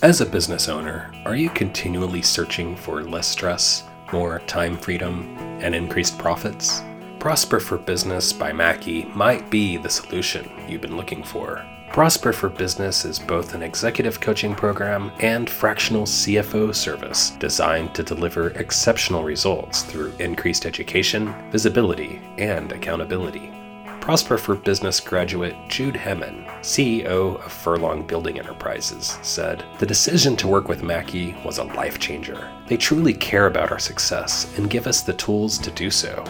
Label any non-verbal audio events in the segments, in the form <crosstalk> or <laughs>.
As a business owner, are you continually searching for less stress, more time freedom, and increased profits? Prosper for Business by Mackey might be the solution you've been looking for. Prosper for Business is both an executive coaching program and fractional CFO service designed to deliver exceptional results through increased education, visibility, and accountability. Prosper for Business graduate Jude Hemmen, CEO of Furlong Building Enterprises, said The decision to work with Mackey was a life changer. They truly care about our success and give us the tools to do so.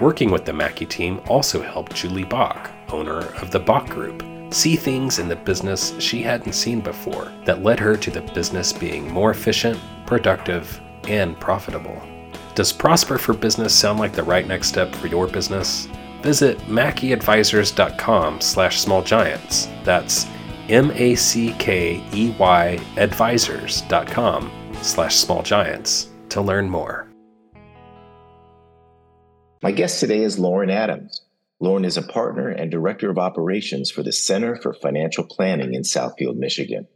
Working with the Mackey team also helped Julie Bach, owner of the Bach Group, see things in the business she hadn't seen before that led her to the business being more efficient, productive, and profitable. Does Prosper for Business sound like the right next step for your business? Visit mackeyadvisors.com slash smallgiants. That's M-A-C-K-E-Y advisors.com slash smallgiants to learn more. My guest today is Lauren Adams. Lauren is a partner and director of operations for the Center for Financial Planning in Southfield, Michigan.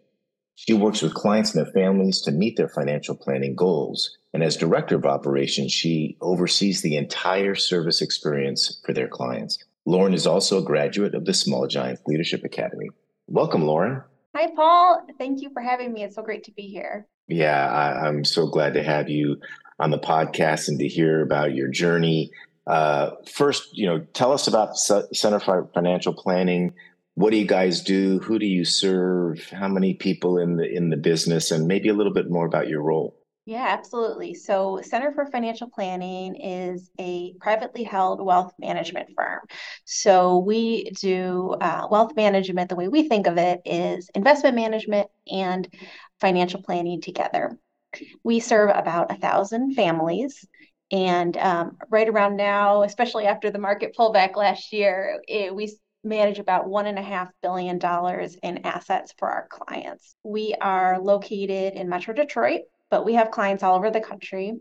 She works with clients and their families to meet their financial planning goals. And as director of operations, she oversees the entire service experience for their clients. Lauren is also a graduate of the Small Giants Leadership Academy. Welcome, Lauren. Hi, Paul. Thank you for having me. It's so great to be here. Yeah, I, am so glad to have you on the podcast and to hear about your journey. Uh, first, you know, tell us about Center for Financial Planning what do you guys do? Who do you serve? How many people in the in the business? And maybe a little bit more about your role. Yeah absolutely. So center for financial planning is a privately held wealth management firm. So we do uh, wealth management. The way we think of it is investment management and financial planning together. We serve about a thousand families. And um, right around now, especially after the market pullback last year, it, we manage about one and a half billion dollars in assets for our clients. We are located in Metro Detroit, but we have clients all over the country,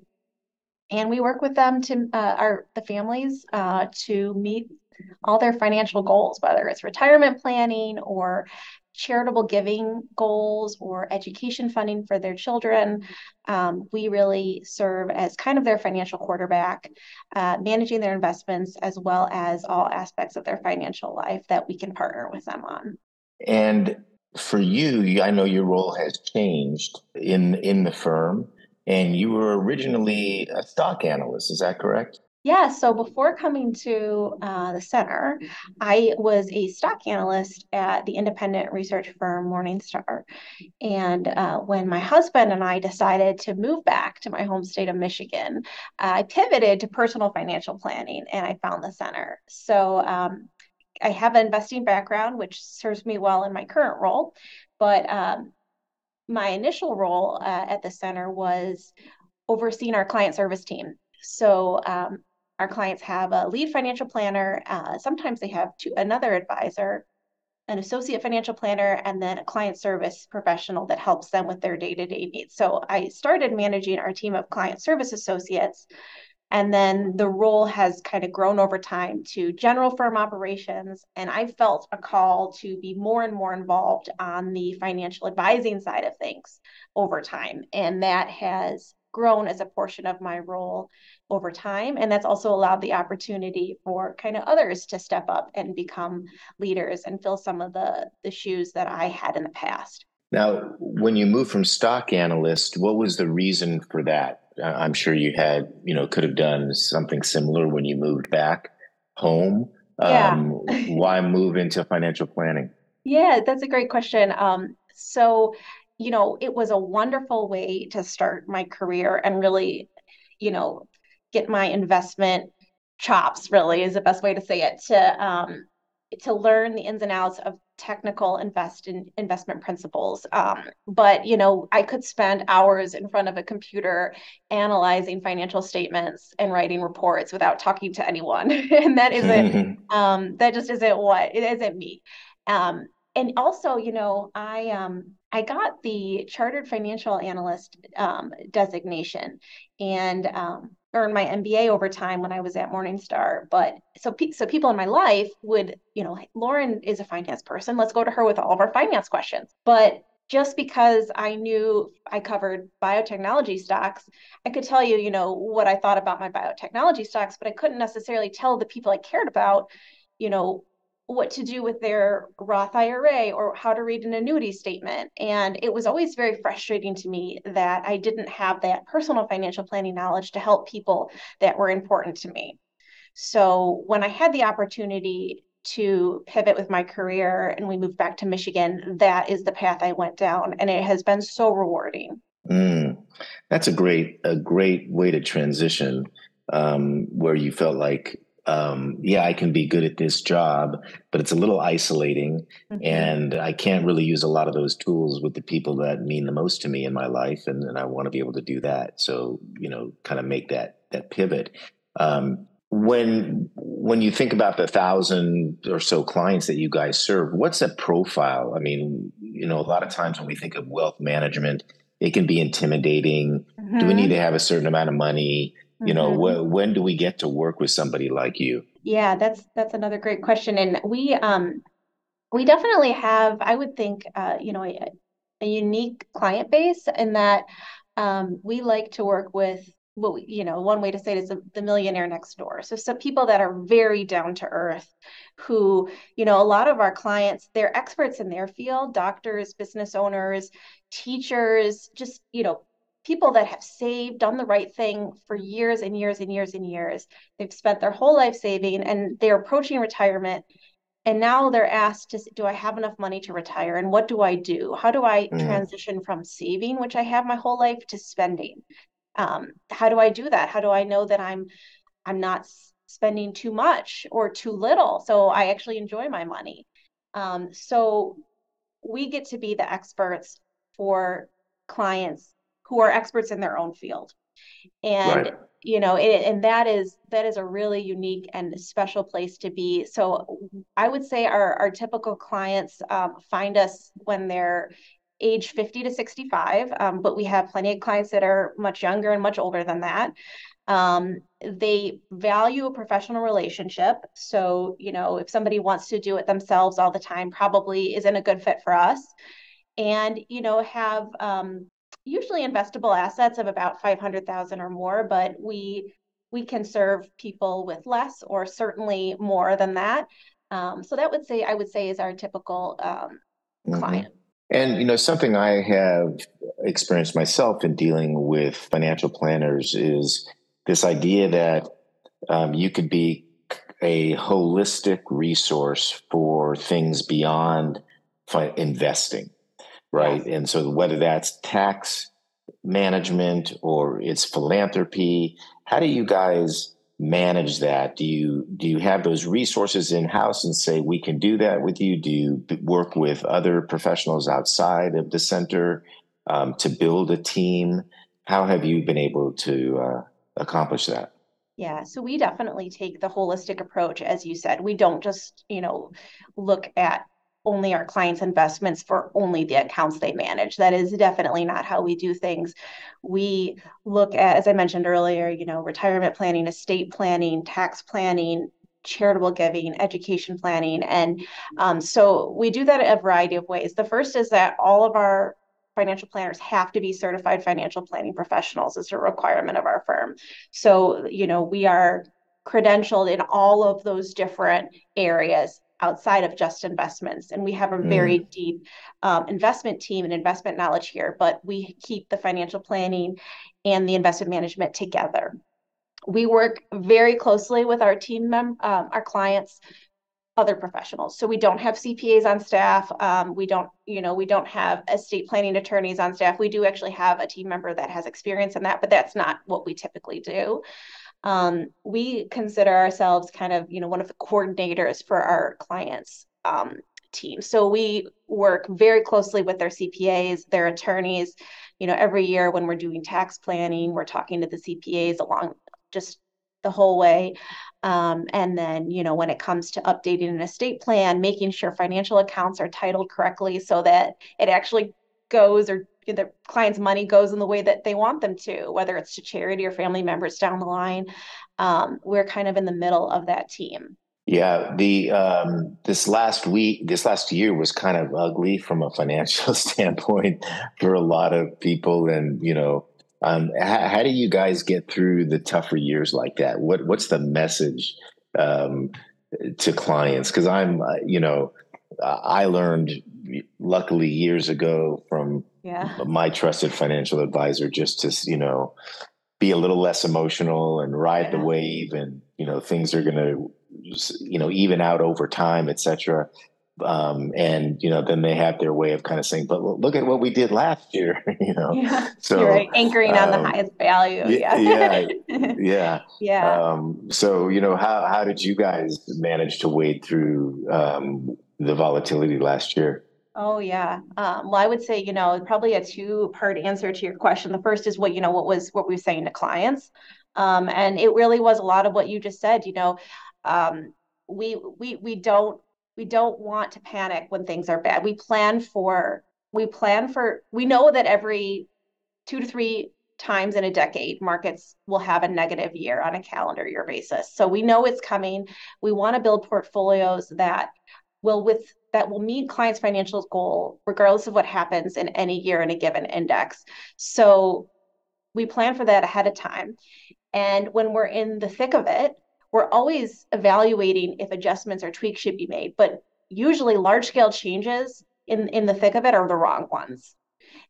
and we work with them to uh, our the families uh, to meet all their financial goals, whether it's retirement planning or charitable giving goals or education funding for their children. Um, we really serve as kind of their financial quarterback, uh, managing their investments as well as all aspects of their financial life that we can partner with them on. And for you, I know your role has changed in in the firm, and you were originally a stock analyst. Is that correct? Yeah, so before coming to uh, the center, I was a stock analyst at the independent research firm Morningstar. And uh, when my husband and I decided to move back to my home state of Michigan, I pivoted to personal financial planning and I found the center. So um, I have an investing background, which serves me well in my current role. But um, my initial role uh, at the center was overseeing our client service team. So um, our clients have a lead financial planner. Uh, sometimes they have two, another advisor, an associate financial planner, and then a client service professional that helps them with their day to day needs. So I started managing our team of client service associates. And then the role has kind of grown over time to general firm operations. And I felt a call to be more and more involved on the financial advising side of things over time. And that has grown as a portion of my role over time. And that's also allowed the opportunity for kind of others to step up and become leaders and fill some of the, the shoes that I had in the past. Now, when you moved from stock analyst, what was the reason for that? I'm sure you had, you know, could have done something similar when you moved back home. Yeah. Um, why move into financial planning? Yeah, that's a great question. Um, so you know, it was a wonderful way to start my career and really, you know, get my investment chops really is the best way to say it to um, to learn the ins and outs of technical invest in investment principles. Um, but you know, I could spend hours in front of a computer analyzing financial statements and writing reports without talking to anyone, <laughs> and that isn't um, that just isn't what it isn't me. Um, and also, you know, I um I got the chartered financial analyst um, designation and um, earned my MBA over time when I was at Morningstar. But so pe- so people in my life would, you know, Lauren is a finance person. Let's go to her with all of our finance questions. But just because I knew I covered biotechnology stocks, I could tell you, you know, what I thought about my biotechnology stocks, but I couldn't necessarily tell the people I cared about, you know, what to do with their Roth IRA or how to read an annuity statement. And it was always very frustrating to me that I didn't have that personal financial planning knowledge to help people that were important to me. So when I had the opportunity to pivot with my career and we moved back to Michigan, that is the path I went down. And it has been so rewarding. Mm, that's a great, a great way to transition um, where you felt like um, yeah, I can be good at this job, but it's a little isolating. Mm-hmm. And I can't really use a lot of those tools with the people that mean the most to me in my life. And, and I want to be able to do that. So, you know, kind of make that, that pivot. Um, when when you think about the thousand or so clients that you guys serve, what's a profile? I mean, you know, a lot of times when we think of wealth management, it can be intimidating. Mm-hmm. Do we need mm-hmm. to have a certain amount of money? You know mm-hmm. wh- when do we get to work with somebody like you yeah that's that's another great question and we um we definitely have i would think uh you know a, a unique client base in that um we like to work with what you know one way to say it is the, the millionaire next door so some people that are very down to earth who you know a lot of our clients they're experts in their field doctors business owners teachers just you know people that have saved, done the right thing for years and years and years and years. They've spent their whole life saving and they're approaching retirement. And now they're asked to, do I have enough money to retire? And what do I do? How do I mm. transition from saving, which I have my whole life, to spending? Um, how do I do that? How do I know that I'm I'm not spending too much or too little? So I actually enjoy my money. Um, so we get to be the experts for clients who are experts in their own field. And right. you know it, and that is that is a really unique and special place to be. So i would say our, our typical clients um, find us when they're age 50 to 65 um, but we have plenty of clients that are much younger and much older than that. Um, they value a professional relationship. So you know if somebody wants to do it themselves all the time probably isn't a good fit for us. And you know have um, usually investable assets of about 500,000 or more, but we we can serve people with less or certainly more than that. Um, so that would say I would say is our typical um, mm-hmm. client. And you know something I have experienced myself in dealing with financial planners is this idea that um, you could be a holistic resource for things beyond fi- investing right? And so whether that's tax management or it's philanthropy, how do you guys manage that? Do you do you have those resources in house and say we can do that with you? Do you work with other professionals outside of the center um, to build a team? How have you been able to uh, accomplish that? Yeah, so we definitely take the holistic approach, as you said. We don't just, you know, look at only our clients' investments for only the accounts they manage. That is definitely not how we do things. We look at, as I mentioned earlier, you know, retirement planning, estate planning, tax planning, charitable giving, education planning. And um, so we do that in a variety of ways. The first is that all of our financial planners have to be certified financial planning professionals it's a requirement of our firm. So, you know, we are credentialed in all of those different areas outside of just investments. And we have a very mm. deep um, investment team and investment knowledge here, but we keep the financial planning and the investment management together. We work very closely with our team mem- um, our clients, other professionals. So we don't have CPAs on staff. Um, we don't, you know, we don't have estate planning attorneys on staff. We do actually have a team member that has experience in that, but that's not what we typically do um, we consider ourselves kind of, you know, one of the coordinators for our clients' um, team. So we work very closely with their CPAs, their attorneys. You know, every year when we're doing tax planning, we're talking to the CPAs along just the whole way. Um, and then, you know, when it comes to updating an estate plan, making sure financial accounts are titled correctly so that it actually goes or the client's money goes in the way that they want them to, whether it's to charity or family members down the line. Um, we're kind of in the middle of that team. Yeah, the um, this last week, this last year was kind of ugly from a financial <laughs> standpoint for a lot of people, and you know, um, how, how, do you guys get through the tougher years like that? What what's the message um, to clients? Because I'm, uh, you know, I learned luckily years ago from yeah. my trusted financial advisor just to you know be a little less emotional and ride yeah. the wave and you know things are going to you know even out over time etc um, and you know then they have their way of kind of saying but look at what we did last year <laughs> you know yeah. so right. anchoring um, on the um, highest value yeah yeah <laughs> yeah, yeah. Um, so you know how how did you guys manage to wade through um, the volatility last year Oh yeah. Um, well, I would say, you know, probably a two-part answer to your question. The first is what, you know, what was what we were saying to clients. Um, and it really was a lot of what you just said, you know, um, we we we don't we don't want to panic when things are bad. We plan for we plan for we know that every two to three times in a decade markets will have a negative year on a calendar year basis. So we know it's coming. We want to build portfolios that will with that will meet clients' financial goal regardless of what happens in any year in a given index. So we plan for that ahead of time. And when we're in the thick of it, we're always evaluating if adjustments or tweaks should be made. But usually large scale changes in, in the thick of it are the wrong ones.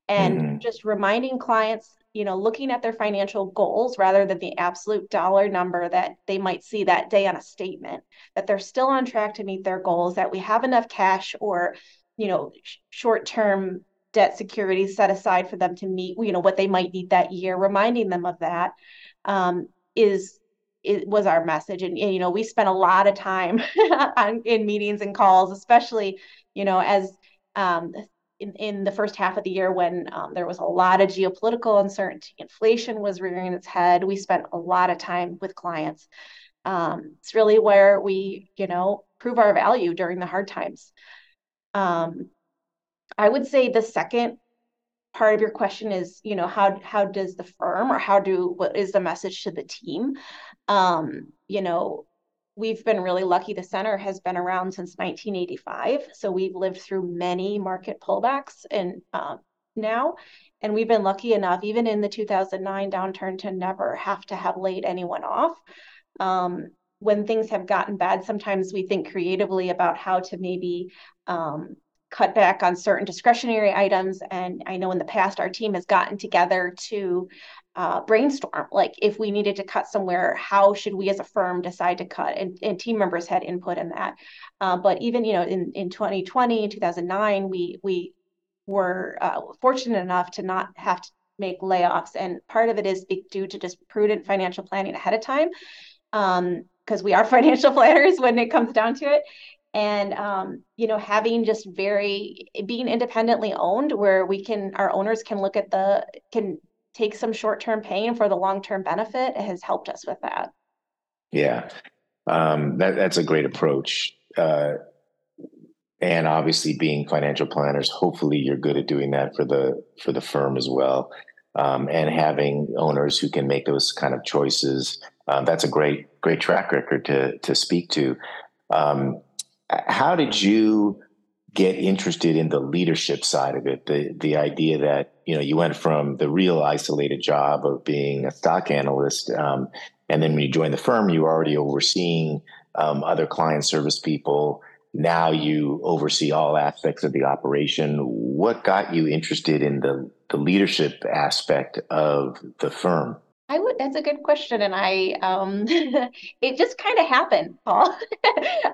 And mm-hmm. just reminding clients you know looking at their financial goals rather than the absolute dollar number that they might see that day on a statement that they're still on track to meet their goals that we have enough cash or you know sh- short term debt securities set aside for them to meet you know what they might need that year reminding them of that um, is it was our message. And, and, you know we spent a lot of time <laughs> on, in meetings and calls especially you know as um, in, in the first half of the year when um, there was a lot of geopolitical uncertainty, inflation was rearing its head. We spent a lot of time with clients. Um, it's really where we, you know, prove our value during the hard times. Um, I would say the second part of your question is, you know, how how does the firm or how do what is the message to the team? Um, you know, we've been really lucky. The center has been around since 1985, so we've lived through many market pullbacks and um, now, and we've been lucky enough, even in the 2009 downturn, to never have to have laid anyone off. Um, when things have gotten bad, sometimes we think creatively about how to maybe um, cut back on certain discretionary items. And I know in the past, our team has gotten together to uh, brainstorm. Like if we needed to cut somewhere how should we as a firm decide to cut? And, and team members had input in that. Uh, but even you know in, in 2020 2009 we we were uh, fortunate enough to not have to make layoffs. And part of it is due to just prudent financial planning ahead of time because um, we are <laughs> financial planners when it comes down to it. And um, you know having just very being independently owned where we can our owners can look at the can take some short-term pain for the long-term benefit has helped us with that. Yeah. Um, that, that's a great approach uh, and obviously being financial planners hopefully you're good at doing that for the for the firm as well. Um, and having owners who can make those kind of choices um, that's a great great track record to to speak to. Um, how did you get interested in the leadership side of it the the idea that you know you went from the real isolated job of being a stock analyst um, and then when you joined the firm you were already overseeing um, other client service people now you oversee all aspects of the operation what got you interested in the the leadership aspect of the firm I would. That's a good question, and I um, <laughs> it just kind of happened, Paul. <laughs>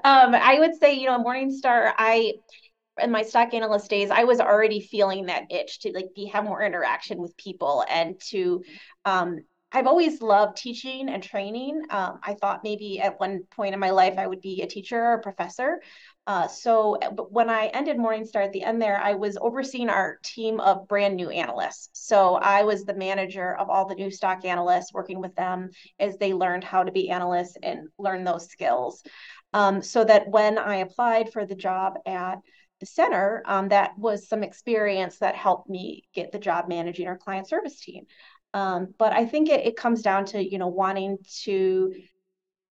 um, I would say, you know, Morningstar. I in my stock analyst days, I was already feeling that itch to like be have more interaction with people and to um I've always loved teaching and training. Um, I thought maybe at one point in my life I would be a teacher or a professor. Uh, so when I ended Morningstar at the end there, I was overseeing our team of brand new analysts. So I was the manager of all the new stock analysts, working with them as they learned how to be analysts and learn those skills. Um, so that when I applied for the job at the center, um, that was some experience that helped me get the job managing our client service team. Um, but I think it, it comes down to you know wanting to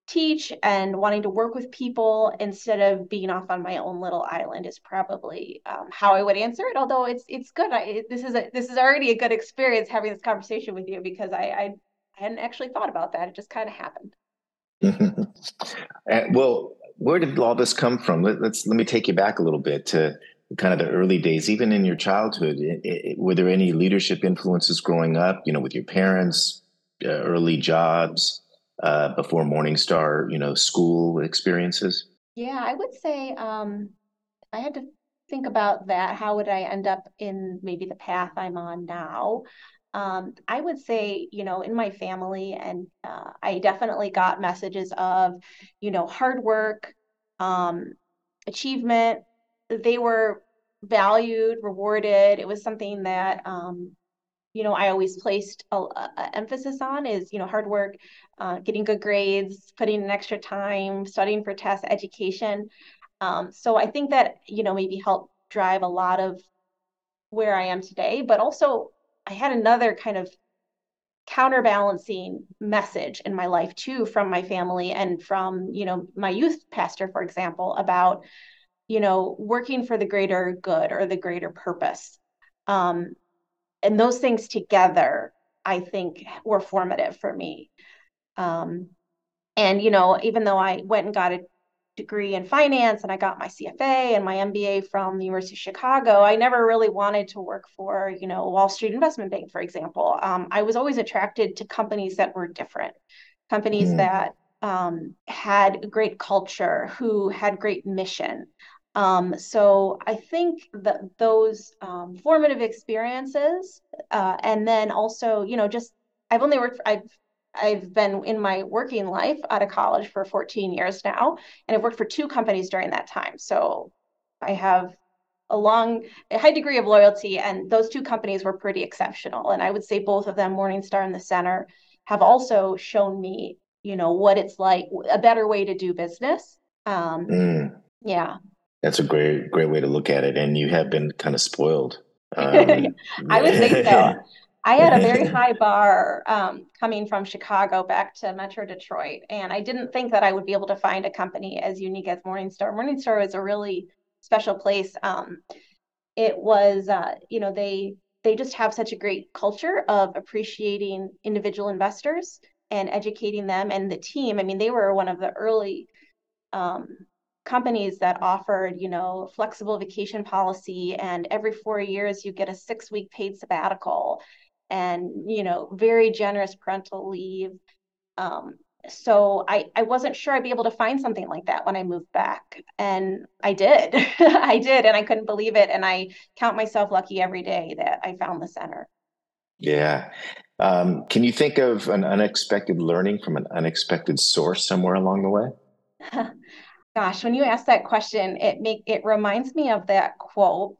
teach and wanting to work with people instead of being off on my own little island is probably um, how I would answer it. Although it's it's good. I, this is a this is already a good experience having this conversation with you because I I, I hadn't actually thought about that. It just kind of happened. <laughs> uh, well, where did all this come from? Let, us let me take you back a little bit to kind of the early days, even in your childhood. It, it, were there any leadership influences growing up? You know, with your parents, uh, early jobs? uh, before Morningstar, you know, school experiences? Yeah, I would say um, I had to think about that. How would I end up in maybe the path I'm on now? Um, I would say, you know, in my family, and uh, I definitely got messages of, you know, hard work, um, achievement. They were valued, rewarded. It was something that um, you know, I always placed a, a, emphasis on is, you know, hard work, uh, getting good grades, putting in extra time, studying for tests, education. Um, so I think that, you know, maybe helped drive a lot of where I am today, but also I had another kind of counterbalancing message in my life too from my family and from, you know, my youth pastor, for example, about, you know, working for the greater good or the greater purpose. Um, and those things together, I think, were formative for me. Um, and you know, even though I went and got a degree in finance and I got my CFA and my MBA from the University of Chicago, I never really wanted to work for, you know, Wall Street Investment Bank, for example. Um, I was always attracted to companies that were different, companies mm. that um, had great culture, who had great mission, um, so I think that those um, formative experiences, uh, and then also, you know, just I've only worked. For, I've I've been in my working life out of college for 14 years now, and I've worked for two companies during that time. So I have a long, a high degree of loyalty, and those two companies were pretty exceptional. And I would say both of them, Morningstar and the Center, have also shown me, you know, what it's like, a better way to do business. Um, mm. Yeah. That's a great, great way to look at it. And you have been kind of spoiled. <laughs> Um, I would think so. <laughs> I had a very <laughs> high bar um, coming from Chicago back to Metro Detroit, and I didn't think that I would be able to find a company as unique as Morningstar. Morningstar was a really special place. Um, it was, uh, you know, they they just have such a great culture of appreciating individual investors and educating them and the team. I mean, they were one of the early um, companies that offered, you know, flexible vacation policy and every four years you get a six week paid sabbatical and, you know, very generous parental leave. Um, so I, I wasn't sure I'd be able to find something like that when I moved back. And I did. <laughs> I did. And I couldn't believe it. And I count myself lucky every day that I found the center. Yeah. Um, can you think of an unexpected learning from an unexpected source somewhere along the way? <laughs> Gosh, when you ask that question, it make it reminds me of that quote,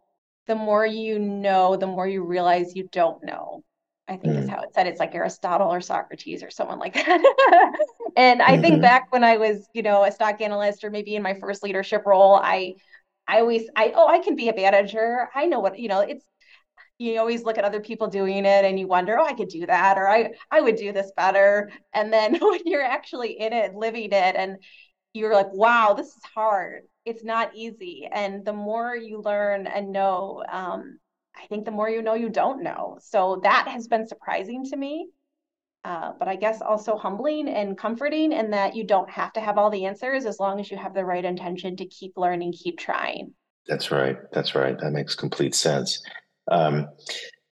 the more you know, the more you realize you don't know. I think mm. is how it said. It's like Aristotle or Socrates or someone like <laughs> that. and I mm-hmm. think back when I was, you know, a stock analyst or maybe in my first leadership role, I I always I oh, I can be a manager. I know what, you know, it's you always look at other people doing it and you wonder, oh, I could do that, or I I would do this better. And then <laughs> when you're actually in it, living it, and you're like, wow, this is hard. It's not easy. And the more you learn and know, um, I think the more you know you don't know. So that has been surprising to me. Uh, but I guess also humbling and comforting in that you don't have to have all the answers as long as you have the right intention to keep learning, keep trying. That's right. That's right. That makes complete sense. Um,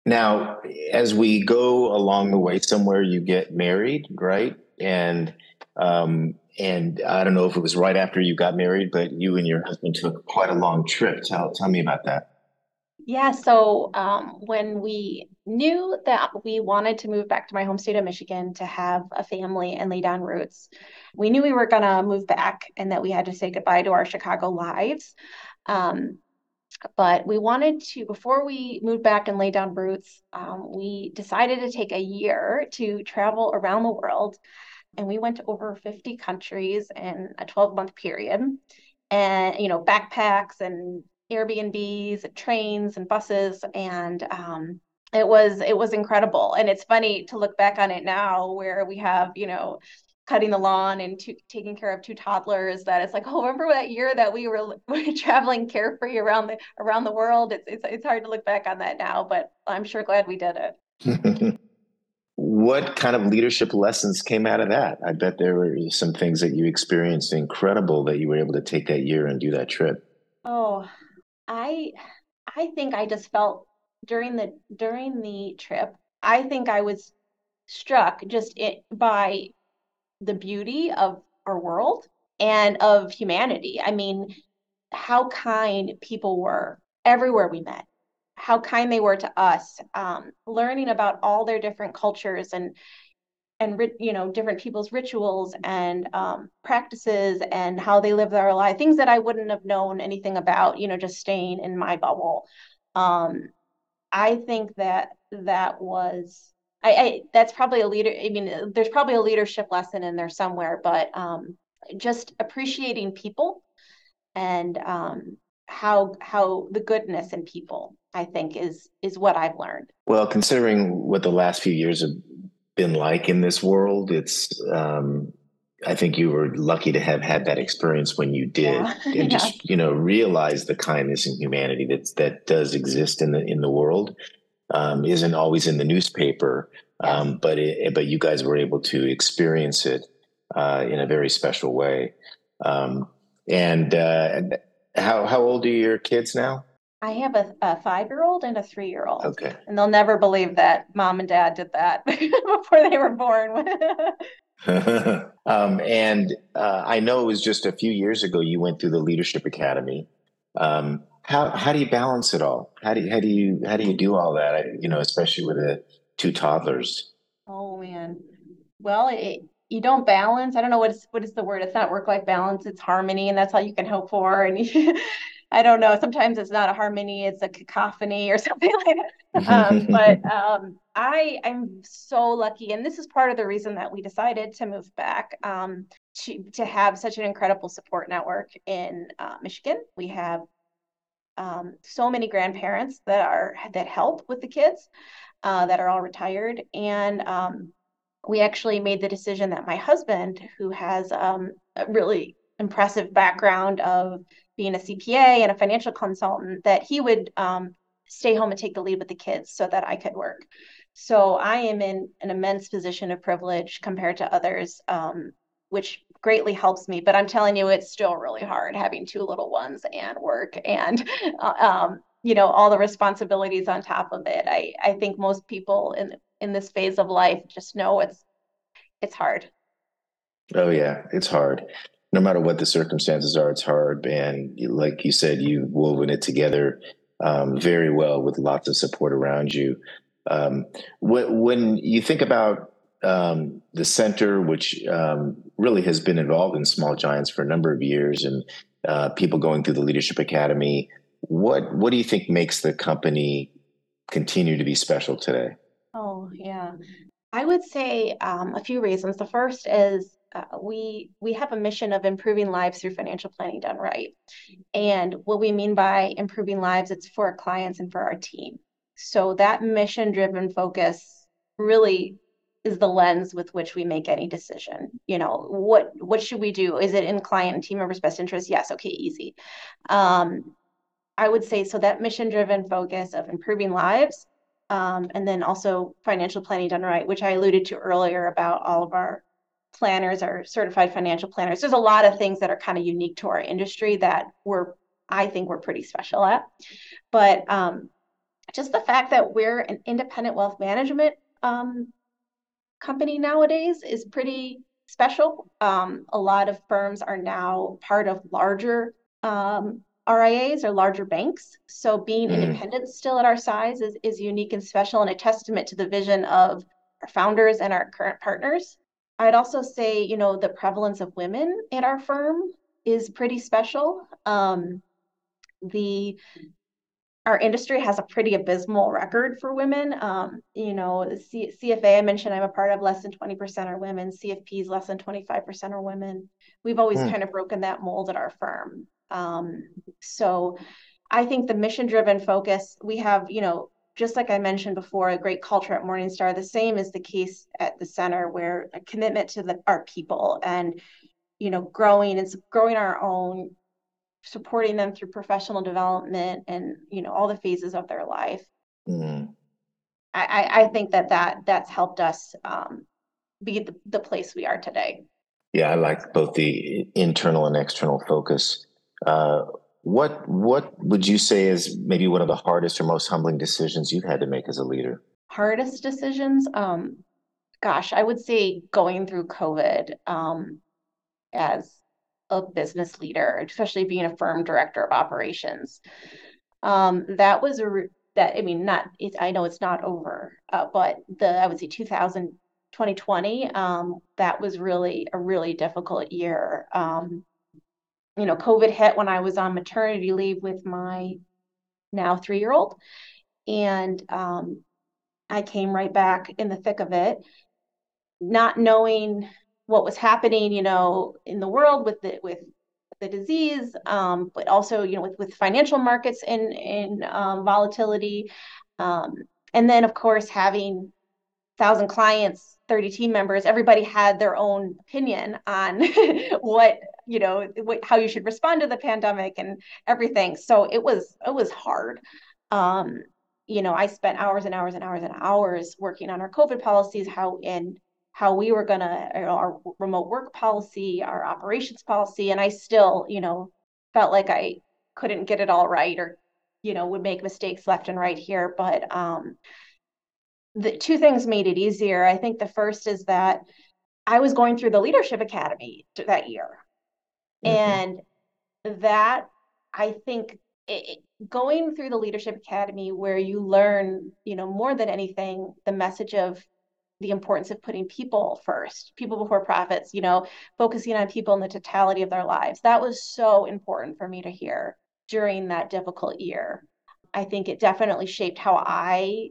now, as we go along the way, somewhere you get married, right? And um, and I don't know if it was right after you got married, but you and your husband took quite a long trip. Tell tell me about that. Yeah, so um, when we knew that we wanted to move back to my home state of Michigan to have a family and lay down roots, we knew we were going to move back and that we had to say goodbye to our Chicago lives. Um, but we wanted to, before we moved back and laid down roots, um, we decided to take a year to travel around the world. And we went to over 50 countries in a 12 month period. And, you know, backpacks and Airbnbs, trains and buses, and um, it was it was incredible. And it's funny to look back on it now, where we have you know cutting the lawn and two, taking care of two toddlers. That it's like, <laughs> oh, remember that year that we were, <laughs> we traveling carefree around the around the world? It's, it's it's hard to look back on that now, but I'm sure glad we did it. <laughs> what kind of leadership lessons came out of that? I bet there were some things that you experienced incredible that you were able to take that year and do that trip. Oh, I I think I just felt during the during the trip, I think I was struck just it, by the beauty of our world and of humanity. I mean, how kind people were everywhere we met, how kind they were to us, um, learning about all their different cultures and and you know different people's rituals and um, practices and how they live their life things that i wouldn't have known anything about you know just staying in my bubble. Um, i think that that was I, I, that's probably a leader i mean there's probably a leadership lesson in there somewhere but um, just appreciating people and um, how how the goodness in people i think is is what i've learned. Well considering what the last few years have been like in this world. It's um, I think you were lucky to have had that experience when you did, yeah. <laughs> and yeah. just you know realize the kindness and humanity that that does exist in the in the world. Um, isn't always in the newspaper, um, but it, but you guys were able to experience it uh, in a very special way. Um, and uh, how how old are your kids now? I have a, a five year old and a three year old. Okay. And they'll never believe that mom and dad did that <laughs> before they were born. <laughs> <laughs> um, and uh, I know it was just a few years ago you went through the Leadership Academy. Um, how how do you balance it all? How do you, how do you how do you do all that? You know, especially with the two toddlers. Oh man, well, it, you don't balance. I don't know what is what is the word. It's not work life balance. It's harmony, and that's all you can hope for. And I don't know. Sometimes it's not a harmony; it's a cacophony or <laughs> something like that. Um, <laughs> but um, I I'm so lucky, and this is part of the reason that we decided to move back um, to to have such an incredible support network in uh, Michigan. We have um, so many grandparents that are that help with the kids uh, that are all retired, and um, we actually made the decision that my husband, who has um, a really impressive background of being a CPA and a financial consultant, that he would um, stay home and take the lead with the kids so that I could work. So I am in an immense position of privilege compared to others, um, which greatly helps me. But I'm telling you, it's still really hard having two little ones and work and, <laughs> uh, um, you know, all the responsibilities on top of it. I, I think most people in in this phase of life just know it's it's hard. Oh yeah, it's hard no matter what the circumstances are, it's hard. And like you said, you've woven it together um, very well with lots of support around you. Um, when, you think about um, the center, which um, really has been involved in Small Giants for a number of years, and uh, people going through the Leadership Academy, what what do you think makes the company continue to be special today? Oh yeah, I would say um, a few reasons. The first is uh, we we have a mission of improving lives through financial planning done right. And what we mean by improving lives, it's for our clients and for our team. So that mission driven focus really is the lens with which we make any decision. You know, what what should we do? Is it in client and team members' best interest? Yes, okay, easy. Um, I would say so that mission driven focus of improving lives um, and then also financial planning done right, which I alluded to earlier about all of our planners are certified financial planners. There's a lot of things that are kind of unique to our industry that we're, I think we're pretty special at. But um, just the fact that we're an independent wealth management um, company nowadays is pretty special. Um, a lot of firms are now part of larger um, RIAs are larger banks. So being Mm. independent still at our size is, is unique and special and a testament to the vision of our founders and our current partners. I'd also say, you know, the prevalence of women in our firm is pretty special. Um, the our industry has a pretty abysmal record for women. Um, you know, C- CFA, I mentioned I'm a part of, less than 20% are women. CFPs, less than 25% are women. We've always Hmm. kind of broken that mold at our firm. Um, so I think the mission driven focus, we have, you know, just like I mentioned before, a great culture at Morningstar. The same is the case at the center, where a commitment to the, our people and, you know, growing and growing our own supporting them through professional development and you know all the phases of their life Mm. i i, I think that that that's helped us um, be the, the place we are today Yeah, I like both the internal and external focus. Uh, what what would you say is maybe one of the hardest or most humbling decisions you've had to make as a leader? hardest decisions? Um gosh i would say going through covid um as a business leader especially being a firm director of operations. Um that was a re- that i mean not it's i know it's not over uh, but the i would say 2000 2020 um that was really a really difficult year. Um you know covid hit when i was on maternity leave with my now three year old and um I came right back in the thick of it, not knowing what was happening, you know, in the world with the with the disease, um, but also, you know, with with financial markets in in um, volatility, um, and then of course having thousand clients, thirty team members, everybody had their own opinion on <laughs> what you know what, how you should respond to the pandemic and everything. So it was it was hard. Um, you know, I spent hours and hours and hours and hours working on our COVID policies, how and how we were gonna you know, our remote work policy, our operations policy, and I still, you know, felt like I couldn't get it all right or, you know, would make mistakes left and right here. But um, the two things made it easier. I think the first is that I was going through the leadership academy that year, Mhm. and that I think it, going through the leadership academy where you learn you know more than anything the message of the importance of putting people first people before profits you know focusing on people in the totality of their lives. That was so important for me to hear during that difficult year. I think it definitely shaped how i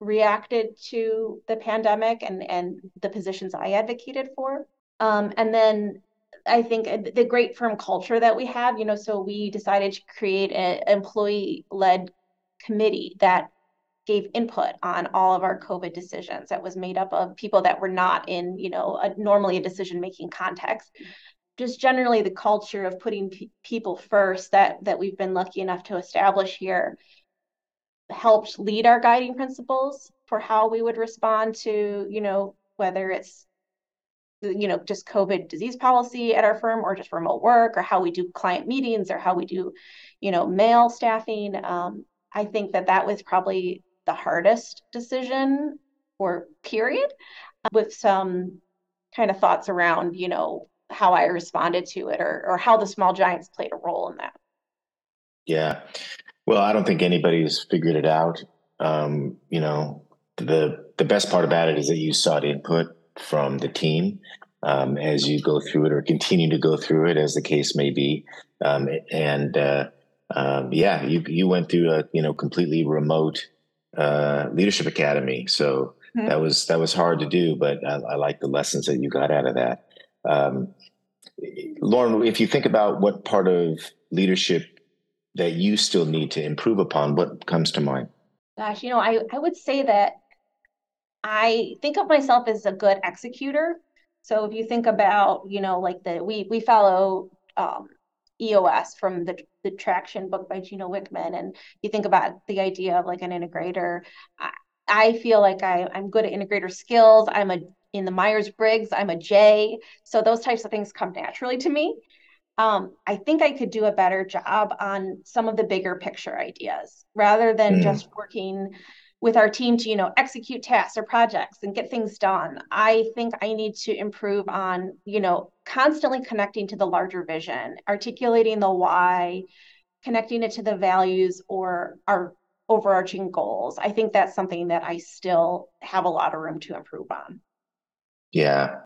reacted to the pandemic and and the positions i advocated for. Um, and then I think uh, the great firm culture that we have, you know, so we decided to create an employee led committee that gave input on all of our COVID decisions that was made up of people that were not in, you know, a, normally a decision making context. Just generally the culture of putting p- people first that that we've been lucky enough to establish here helped lead our guiding principles for how we would respond to, you know, whether it's you know just covid disease policy at our firm or just remote work or how we do client meetings or how we do you know mail staffing um, i think that that was probably the hardest decision or period with some kind of thoughts around you know how i responded to it or or how the small giants played a role in that Yeah. Well, I don't think anybody's figured it out. Um, you know, the the best part about it is that you sought input from the team um, as you go through it or continue to go through it, as the case may be. Um, and uh, um, yeah, you you went through a you know completely remote uh, leadership academy, so Mhm. that was that was hard to do, but I, I like the lessons that you got out of that. Um, Lauren, if you think about what part of leadership that you still need to improve upon, what comes to mind? gosh you know i i would say that I think of myself as a good executor. So if you think about, you know, like the we we follow um, EOS from the the Traction book by Gino Wickman, and you think about the idea of like an integrator. I, I feel like I I'm good at integrator skills. I'm a in the Myers Briggs. I'm a J. So those types of things come naturally to me. Um, I think I could do a better job on some of the bigger picture ideas rather than Mm. just working with our team to, you know, execute tasks or projects and get things done. I think I need to improve on, you know, constantly connecting to the larger vision, articulating the why, connecting it to the values or our overarching goals. I think that's something that I still have a lot of room to improve on. Yeah.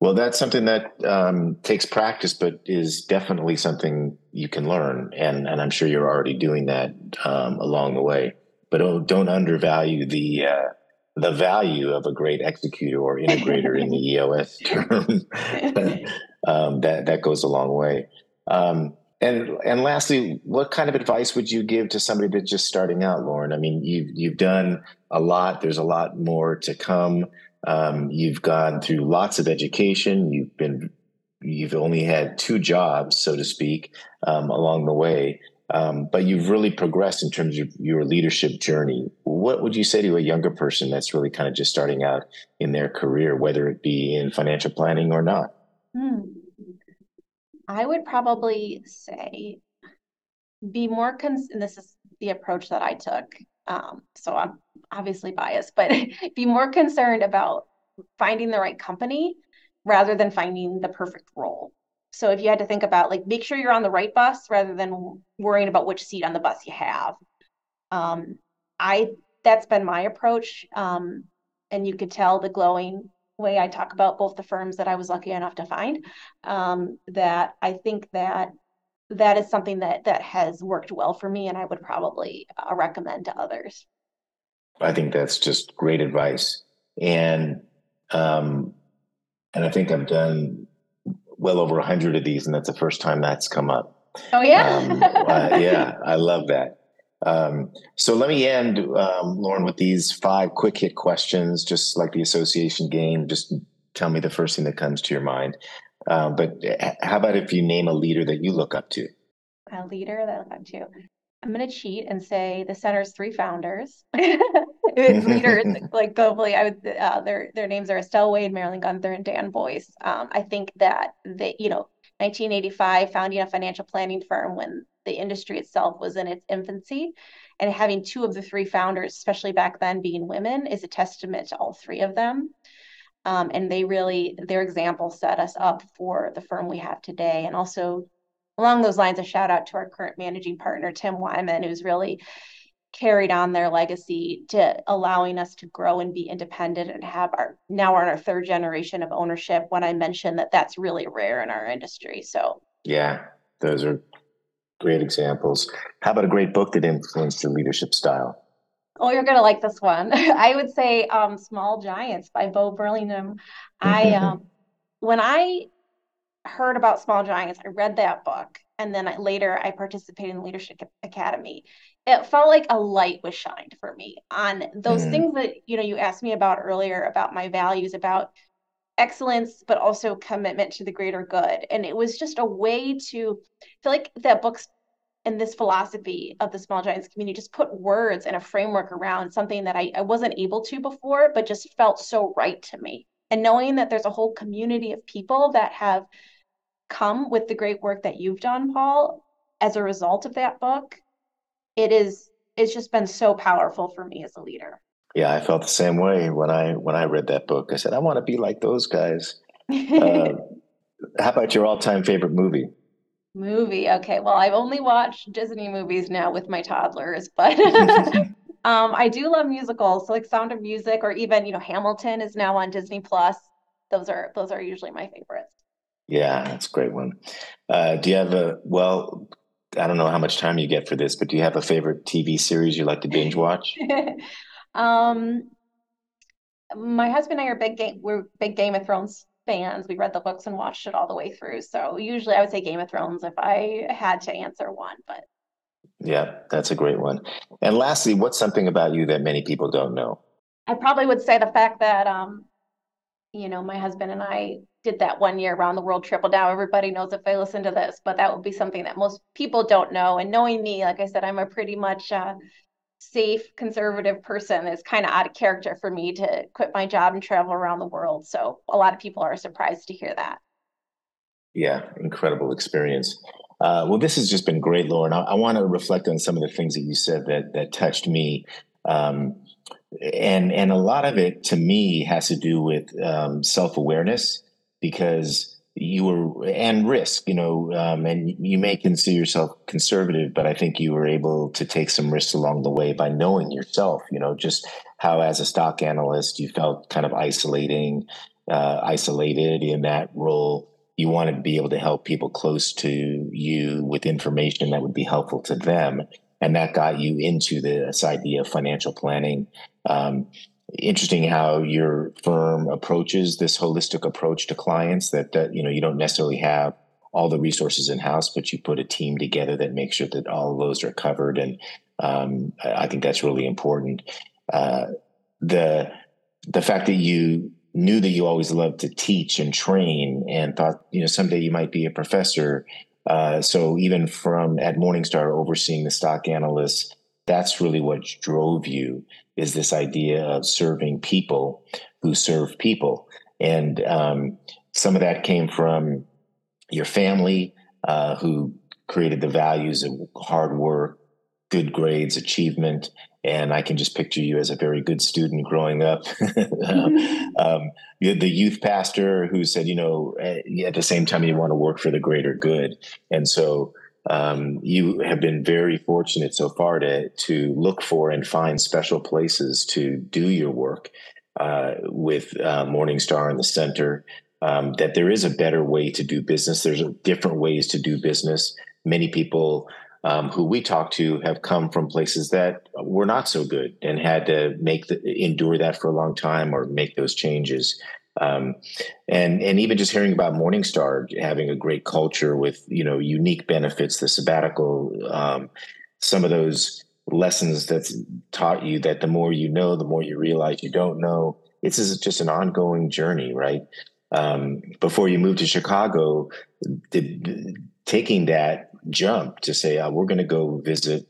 Well, that's something that um, takes practice, but is definitely something you can learn, and and I'm sure you're already doing that um, along the way. But don't, don't undervalue the uh, the value of a great executor or integrator in the <laughs> EOS term. <laughs> um, that that goes a long way. Um, and and lastly, what kind of advice would you give to somebody that's just starting out, Lauren? I mean, you've you've done a lot. There's a lot more to come. Um, you've gone through lots of education. You've been you've only had two jobs, so to speak, um, along the way. Um, but you've really progressed in terms of your leadership journey. What would you say to a younger person that's really kind of just starting out in their career, whether it be in financial planning or not? Hmm. I would probably say be more cons- this is the approach that I took. Um, so I'm obviously biased, but <laughs> be more concerned about finding the right company rather than finding the perfect role. So if you had to think about like make sure you're on the right bus rather than worrying about which seat on the bus you have. Um, I that's been my approach. Um, and you could tell the glowing way I talk about both the firms that I was lucky enough to find. Um, that I think that that is something that that has worked well for me, and I would probably uh, recommend to others. I think that's just great advice, and um, and I think I've done well over a hundred of these, and that's the first time that's come up. Oh yeah, um, uh, yeah, I love that. Um, so let me end, um, Lauren, with these five quick hit questions, just like the association game. Just tell me the first thing that comes to your mind. Uh, but uh, how about if you name a leader that you look up to? A leader that I look up to. I'm going to cheat and say the center's three founders. <laughs> <laughs> leaders like globally, I would uh, their their names are Estelle Wade, Marilyn Gunther, and Dan Boyce. Um, I think that they, you know, 1985 founding a financial planning firm when the industry itself was in its infancy, and having two of the three founders, especially back then, being women, is a testament to all three of them. Um, and they really their example set us up for the firm we have today and also along those lines a shout out to our current managing partner tim wyman who's really carried on their legacy to allowing us to grow and be independent and have our now we're in our third generation of ownership when i mentioned that that's really rare in our industry so yeah those are great examples how about a great book that influenced your leadership style Oh, you're gonna like this one. <laughs> I would say um, "Small Giants" by Bo Burlingham. I <laughs> um, when I heard about Small Giants, I read that book, and then I, later I participated in Leadership Academy. It felt like a light was shined for me on those mm. things that you know you asked me about earlier about my values, about excellence, but also commitment to the greater good. And it was just a way to feel like that book's and this philosophy of the small giants community just put words and a framework around something that I, I wasn't able to before but just felt so right to me and knowing that there's a whole community of people that have come with the great work that you've done paul as a result of that book it is it's just been so powerful for me as a leader yeah i felt the same way when i when i read that book i said i want to be like those guys uh, <laughs> how about your all-time favorite movie Movie. Okay. Well, I've only watched Disney movies now with my toddlers, but <laughs> <laughs> um, I do love musicals. So like Sound of Music or even, you know, Hamilton is now on Disney Plus. Those are those are usually my favorites. Yeah, that's a great one. Uh, do you have a well, I don't know how much time you get for this, but do you have a favorite TV series you like to binge watch? <laughs> um my husband and I are big game we're big Game of Thrones fans. We read the books and watched it all the way through. So usually I would say Game of Thrones if I had to answer one, but yeah, that's a great one. And lastly, what's something about you that many people don't know? I probably would say the fact that um, you know, my husband and I did that one year around the world trip. Well, now everybody knows if they listen to this, but that would be something that most people don't know. And knowing me, like I said, I'm a pretty much uh, safe conservative person is kind of out of character for me to quit my job and travel around the world. So a lot of people are surprised to hear that. Yeah incredible experience. Uh, well this has just been great lauren. I, I want to reflect on some of the things that you said that that touched me. Um, and and a lot of it to me has to do with um, self-awareness because you were and risk you know um, and you may consider yourself conservative but i think you were able to take some risks along the way by knowing yourself you know just how as a stock analyst you felt kind of isolating uh, isolated in that role. You wanted to be able to help people close to you with information that would be helpful to them and that got you into this idea of financial planning. Um, interesting how your firm approaches this holistic approach to clients that that you know you don't necessarily have all the resources in house but you put a team together that makes sure that all of those are covered. And um, I think that's really important. Uh, the the fact that you knew that you always loved to teach and train and thought you know someday you might be a professor. Uh, so even from at morningstar overseeing the stock analysts that's really what drove you is this idea of serving people who serve people. And um, some of that came from your family, uh, who created the values of hard work, good grades, achievement. And I can just picture you as a very good student growing up. <laughs> <laughs> um, the youth pastor who said, you know, eh, at the same time, you want to work for the greater good. And so um, you have been very fortunate so far to to look for and find special places to do your work uh, with uh, Morningstar in the center. Um, that there is a better way to do business. There's different ways to do business. Many people um, who we talk to have come from places that were not so good and had to make the, endure that for a long time or make those changes. Um, and and even just hearing about Morningstar having a great culture with you know unique benefits, the sabbatical, um, some of those lessons that's taught you that the more you know, the more you realize you don't know. It's just an ongoing journey, right? Um, before you moved to Chicago, taking that jump to say oh, we're going to go visit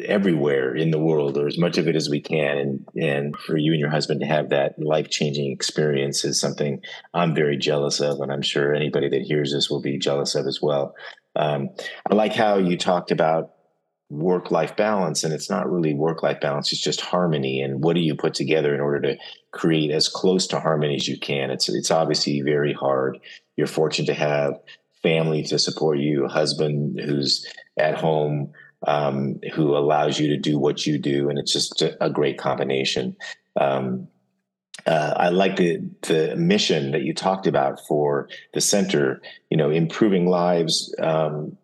everywhere in the world or as much of it as we can. And and for you and your husband to have that life-changing experience is something i'm very jealous of and i'm sure anybody that hears this will be jealous of as well. Um, i like how you talked about work-life balance and it's not really work-life balance it's just harmony. And what do you put together in order to create as close to harmony as you can? It's it's obviously very hard. You're fortunate to have family to support you a husband who's at home um, who allows you to do what you do, and it's just a, great combination. Um, uh, I like the the mission that you talked about for the center. You know, improving lives um,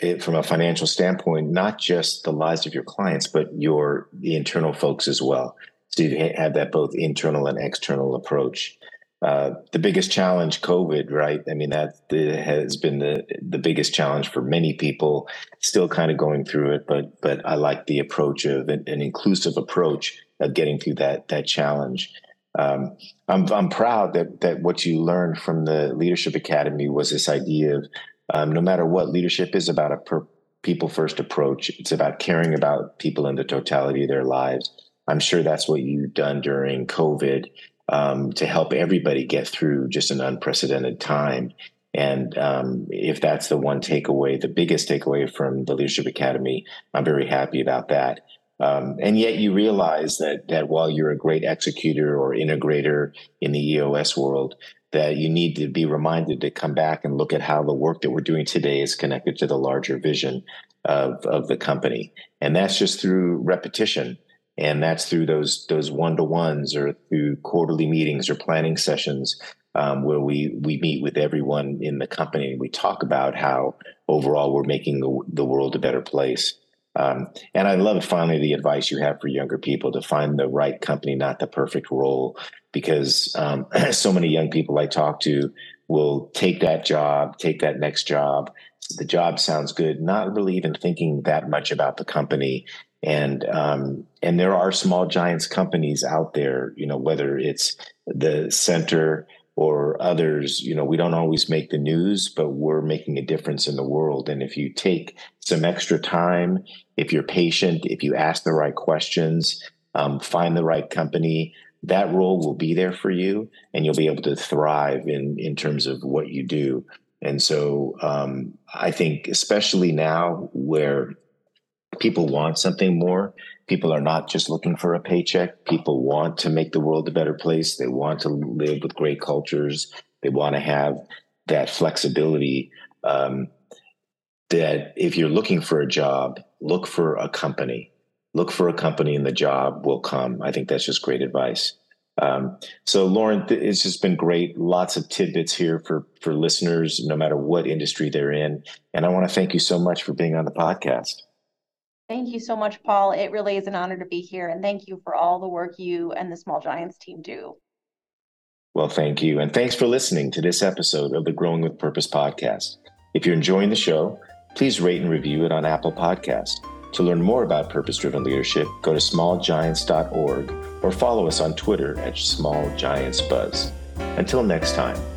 it, from a financial standpoint, not just the lives of your clients, but your the internal folks as well. So you have that both internal and external approach. Uh, the biggest challenge, COVID, right? I mean, that has been the the biggest challenge for many people. Still kind of going through it, but but I like the approach of an, an inclusive approach of getting through that that challenge. Um, I'm I'm proud that that what you learned from the Leadership Academy was this idea of um, no matter what leadership is about a per, people first approach. It's about caring about people in the totality of their lives. I'm sure that's what you've done during COVID um, to help everybody get through just an unprecedented time. And um, if that's the one takeaway, the biggest takeaway from the Leadership Academy, I'm very happy about that. Um, and yet you realize that that while you're a great executor or integrator in the EOS world, that you need to be reminded to come back and look at how the work that we're doing today is connected to the larger vision of, of the company. And that's just through repetition and that's through those those one to ones or through quarterly meetings or planning sessions um, where we we meet with everyone in the company and we talk about how overall we're making the, the world a better place. Um, and I love finally the advice you have for younger people to find the right company, not the perfect role, because um, <clears throat> so many young people I talk to will take that job, take that next job. The job sounds good, not really even thinking that much about the company and um, and there are small giants companies out there you know whether it's the center or others you know we don't always make the news but we're making a difference in the world. And if you take some extra time if you're patient if you ask the right questions um, find the right company that role will be there for you and you'll be able to thrive in in terms of what you do. And so um, i think especially now where people want something more. People are not just looking for a paycheck. People want to make the world a better place. They want to live with great cultures. They want to have that flexibility. Um, that if you're looking for a job, look for a company. Look for a company, and the job will come. I think that's just great advice. Um, so, Lauren, it's just been great. Lots of tidbits here for for listeners, no matter what industry they're in. And I want to thank you so much for being on the podcast. Thank you so much, Paul. It really is an honor to be here. And thank you for all the work you and the Small Giants team do. Well, thank you. And thanks for listening to this episode of the Growing with Purpose podcast. If you're enjoying the show, please rate and review it on Apple Podcast. To learn more about purpose driven leadership, go to smallgiants.org or follow us on Twitter at smallgiantsbuzz. Until next time.